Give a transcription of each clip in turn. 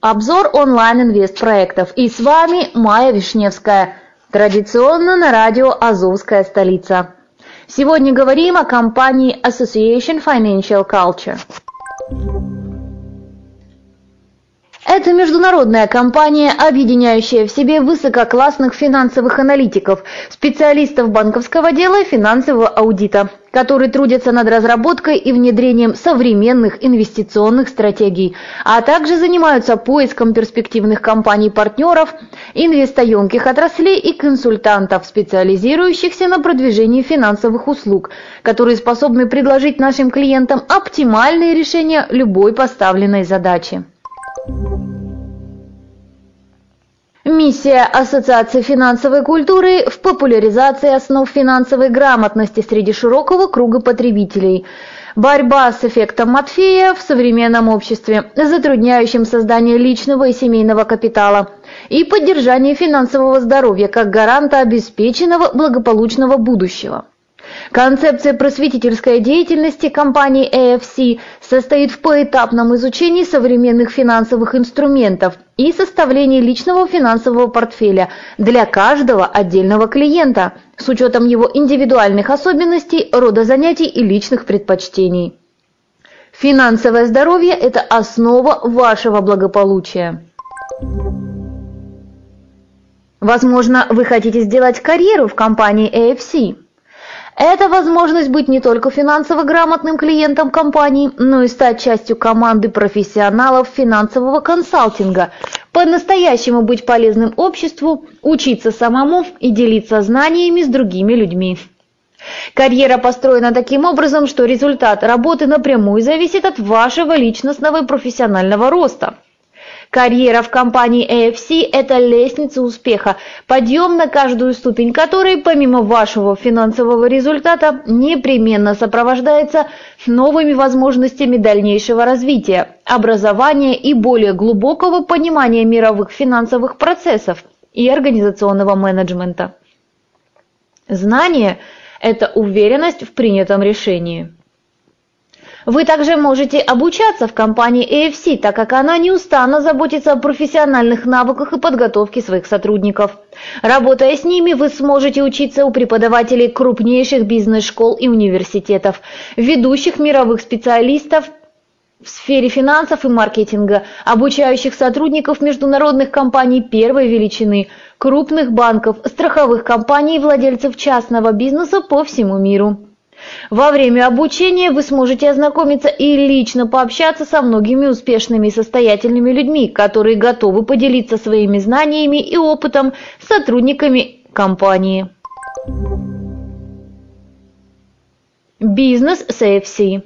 Обзор онлайн-инвест-проектов. И с вами Майя Вишневская. Традиционно на радио «Азовская столица». Сегодня говорим о компании Association Financial Culture. Это международная компания, объединяющая в себе высококлассных финансовых аналитиков, специалистов банковского дела и финансового аудита, которые трудятся над разработкой и внедрением современных инвестиционных стратегий, а также занимаются поиском перспективных компаний-партнеров, инвестоемких отраслей и консультантов, специализирующихся на продвижении финансовых услуг, которые способны предложить нашим клиентам оптимальные решения любой поставленной задачи. Миссия Ассоциации финансовой культуры в популяризации основ финансовой грамотности среди широкого круга потребителей. Борьба с эффектом Матфея в современном обществе, затрудняющим создание личного и семейного капитала, и поддержание финансового здоровья как гаранта обеспеченного благополучного будущего. Концепция просветительской деятельности компании AFC состоит в поэтапном изучении современных финансовых инструментов и составлении личного финансового портфеля для каждого отдельного клиента с учетом его индивидуальных особенностей, рода занятий и личных предпочтений. Финансовое здоровье – это основа вашего благополучия. Возможно, вы хотите сделать карьеру в компании AFC – это возможность быть не только финансово грамотным клиентом компании, но и стать частью команды профессионалов финансового консалтинга, по-настоящему быть полезным обществу, учиться самому и делиться знаниями с другими людьми. Карьера построена таким образом, что результат работы напрямую зависит от вашего личностного и профессионального роста. Карьера в компании AFC – это лестница успеха, подъем на каждую ступень которой, помимо вашего финансового результата, непременно сопровождается новыми возможностями дальнейшего развития, образования и более глубокого понимания мировых финансовых процессов и организационного менеджмента. Знание – это уверенность в принятом решении. Вы также можете обучаться в компании AFC, так как она неустанно заботится о профессиональных навыках и подготовке своих сотрудников. Работая с ними, вы сможете учиться у преподавателей крупнейших бизнес-школ и университетов, ведущих мировых специалистов в сфере финансов и маркетинга, обучающих сотрудников международных компаний первой величины, крупных банков, страховых компаний и владельцев частного бизнеса по всему миру. Во время обучения вы сможете ознакомиться и лично пообщаться со многими успешными и состоятельными людьми, которые готовы поделиться своими знаниями и опытом с сотрудниками компании. Бизнес с AFC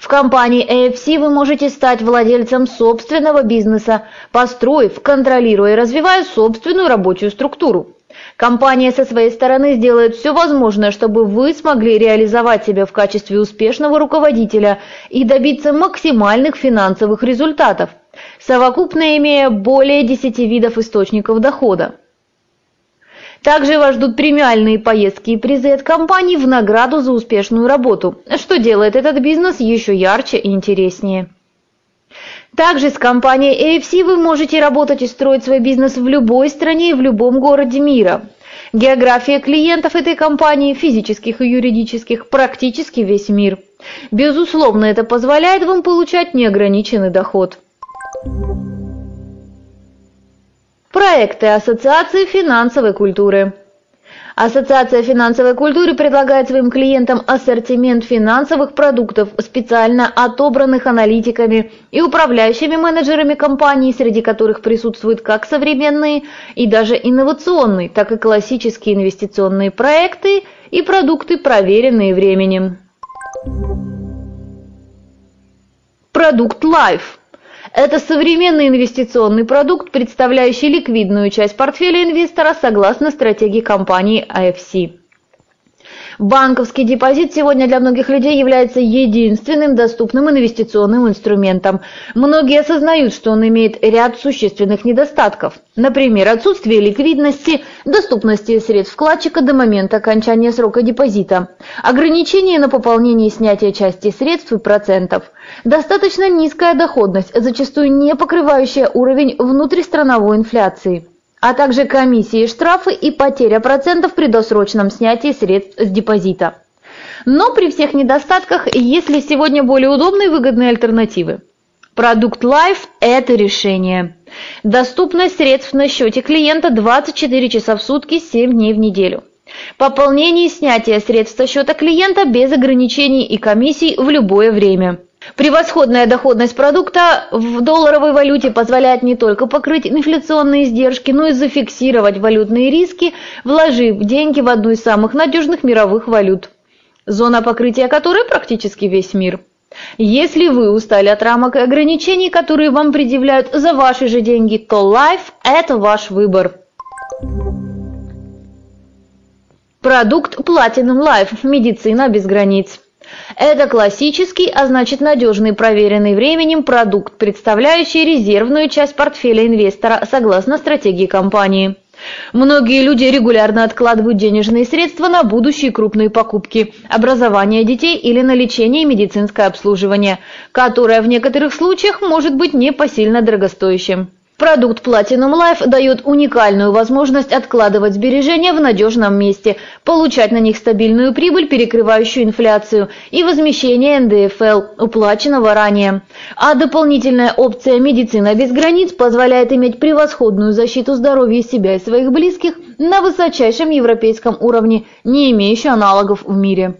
в компании AFC вы можете стать владельцем собственного бизнеса, построив, контролируя и развивая собственную рабочую структуру. Компания со своей стороны сделает все возможное, чтобы вы смогли реализовать себя в качестве успешного руководителя и добиться максимальных финансовых результатов, совокупно имея более 10 видов источников дохода. Также вас ждут премиальные поездки и призы от компании в награду за успешную работу, что делает этот бизнес еще ярче и интереснее. Также с компанией AFC вы можете работать и строить свой бизнес в любой стране и в любом городе мира. География клиентов этой компании, физических и юридических, практически весь мир. Безусловно, это позволяет вам получать неограниченный доход. Проекты Ассоциации финансовой культуры. Ассоциация финансовой культуры предлагает своим клиентам ассортимент финансовых продуктов, специально отобранных аналитиками и управляющими менеджерами компаний, среди которых присутствуют как современные и даже инновационные, так и классические инвестиционные проекты и продукты, проверенные временем. Продукт Life это современный инвестиционный продукт, представляющий ликвидную часть портфеля инвестора согласно стратегии компании AFC. Банковский депозит сегодня для многих людей является единственным доступным инвестиционным инструментом. Многие осознают, что он имеет ряд существенных недостатков. Например, отсутствие ликвидности, доступности средств вкладчика до момента окончания срока депозита, ограничение на пополнение и снятие части средств и процентов, достаточно низкая доходность, зачастую не покрывающая уровень внутристрановой инфляции а также комиссии, штрафы и потеря процентов при досрочном снятии средств с депозита. Но при всех недостатках есть ли сегодня более удобные и выгодные альтернативы? Продукт Life – это решение. Доступность средств на счете клиента 24 часа в сутки, 7 дней в неделю. Пополнение и снятие средств со счета клиента без ограничений и комиссий в любое время. Превосходная доходность продукта в долларовой валюте позволяет не только покрыть инфляционные издержки, но и зафиксировать валютные риски, вложив деньги в одну из самых надежных мировых валют, зона покрытия которой практически весь мир. Если вы устали от рамок и ограничений, которые вам предъявляют за ваши же деньги, то Life – это ваш выбор. Продукт Platinum Life – медицина без границ. Это классический, а значит надежный, проверенный временем продукт, представляющий резервную часть портфеля инвестора согласно стратегии компании. Многие люди регулярно откладывают денежные средства на будущие крупные покупки, образование детей или на лечение и медицинское обслуживание, которое в некоторых случаях может быть непосильно дорогостоящим. Продукт Platinum Life дает уникальную возможность откладывать сбережения в надежном месте, получать на них стабильную прибыль, перекрывающую инфляцию, и возмещение НДФЛ, уплаченного ранее. А дополнительная опция «Медицина без границ» позволяет иметь превосходную защиту здоровья себя и своих близких на высочайшем европейском уровне, не имеющую аналогов в мире.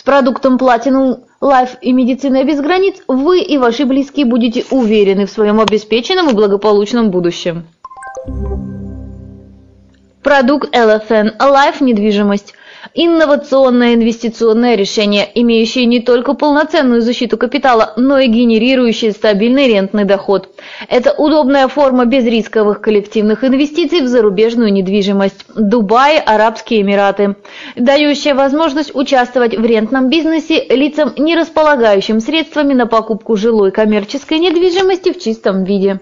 С продуктом Platinum Life и медицина без границ вы и ваши близкие будете уверены в своем обеспеченном и благополучном будущем. Продукт LFN Life недвижимость Инновационное инвестиционное решение, имеющее не только полноценную защиту капитала, но и генерирующее стабильный рентный доход. Это удобная форма безрисковых коллективных инвестиций в зарубежную недвижимость. Дубай, Арабские Эмираты. Дающая возможность участвовать в рентном бизнесе лицам, не располагающим средствами на покупку жилой коммерческой недвижимости в чистом виде.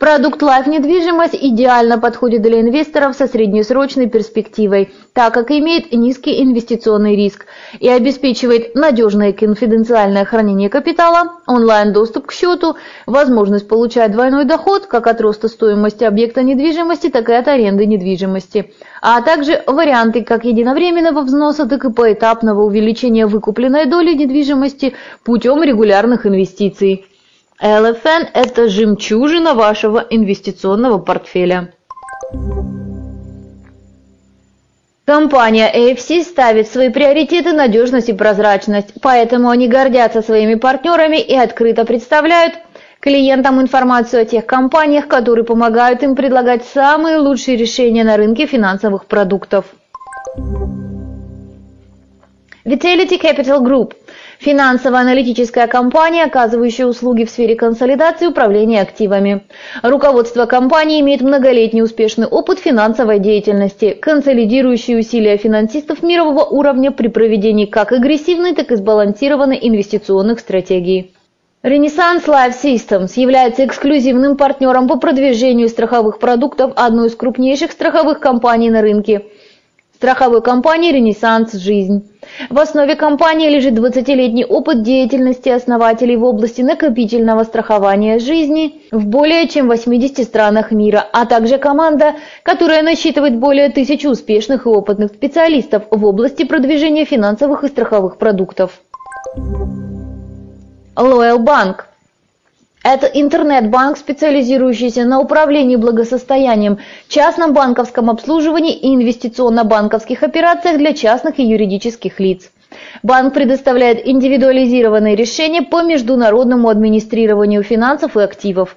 Продукт Life недвижимость идеально подходит для инвесторов со среднесрочной перспективой, так как имеет низкий инвестиционный риск и обеспечивает надежное конфиденциальное хранение капитала, онлайн-доступ к счету, возможность получать двойной доход как от роста стоимости объекта недвижимости, так и от аренды недвижимости, а также варианты как единовременного взноса, так и поэтапного увеличения выкупленной доли недвижимости путем регулярных инвестиций. LFN – это жемчужина вашего инвестиционного портфеля. Компания AFC ставит свои приоритеты надежность и прозрачность, поэтому они гордятся своими партнерами и открыто представляют клиентам информацию о тех компаниях, которые помогают им предлагать самые лучшие решения на рынке финансовых продуктов. Vitality Capital Group Финансово-аналитическая компания, оказывающая услуги в сфере консолидации управления активами. Руководство компании имеет многолетний успешный опыт финансовой деятельности, консолидирующий усилия финансистов мирового уровня при проведении как агрессивной, так и сбалансированной инвестиционных стратегий. Renaissance Life Systems является эксклюзивным партнером по продвижению страховых продуктов одной из крупнейших страховых компаний на рынке – страховой компании «Ренессанс Жизнь». В основе компании лежит 20-летний опыт деятельности основателей в области накопительного страхования жизни в более чем 80 странах мира, а также команда, которая насчитывает более тысячи успешных и опытных специалистов в области продвижения финансовых и страховых продуктов. Loyal Bank Это интернет-банк, специализирующийся на управлении благосостоянием, частном банковском обслуживании и инвестиционно-банковских операциях для частных и юридических лиц. Банк предоставляет индивидуализированные решения по международному администрированию финансов и активов.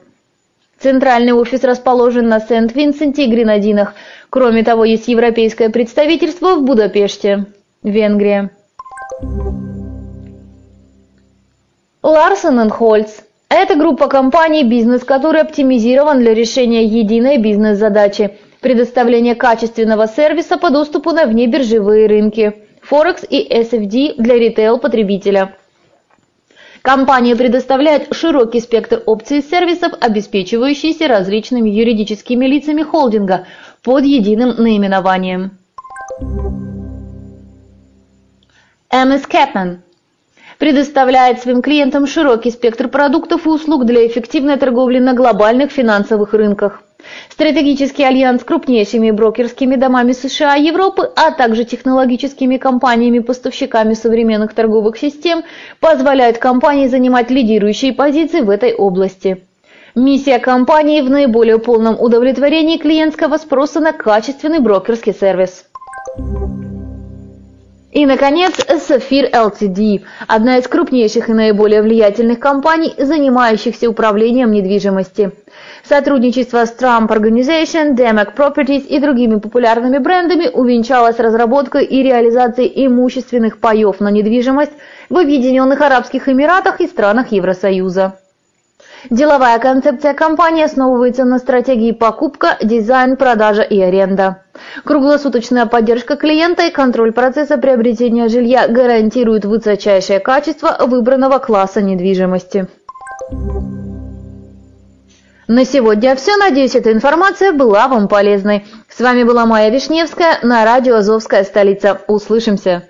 Центральный офис расположен на Сент-Винсенте и Гренадинах. Кроме того, есть европейское представительство в Будапеште, Венгрия. Ларсон Хольц это группа компаний, бизнес который оптимизирован для решения единой бизнес-задачи – предоставления качественного сервиса по доступу на внебиржевые рынки, Форекс и SFD для ритейл-потребителя. Компания предоставляет широкий спектр опций и сервисов, обеспечивающиеся различными юридическими лицами холдинга под единым наименованием. MS Capman предоставляет своим клиентам широкий спектр продуктов и услуг для эффективной торговли на глобальных финансовых рынках. Стратегический альянс с крупнейшими брокерскими домами США и Европы, а также технологическими компаниями-поставщиками современных торговых систем позволяет компании занимать лидирующие позиции в этой области. Миссия компании в наиболее полном удовлетворении клиентского спроса на качественный брокерский сервис. И, наконец, Sapphire Ltd. – одна из крупнейших и наиболее влиятельных компаний, занимающихся управлением недвижимости. Сотрудничество с Trump Organization, Demac Properties и другими популярными брендами увенчалось разработкой и реализацией имущественных паев на недвижимость в Объединенных Арабских Эмиратах и странах Евросоюза. Деловая концепция компании основывается на стратегии покупка, дизайн, продажа и аренда. Круглосуточная поддержка клиента и контроль процесса приобретения жилья гарантируют высочайшее качество выбранного класса недвижимости. На сегодня все. Надеюсь, эта информация была вам полезной. С вами была Майя Вишневская на радио «Азовская столица». Услышимся!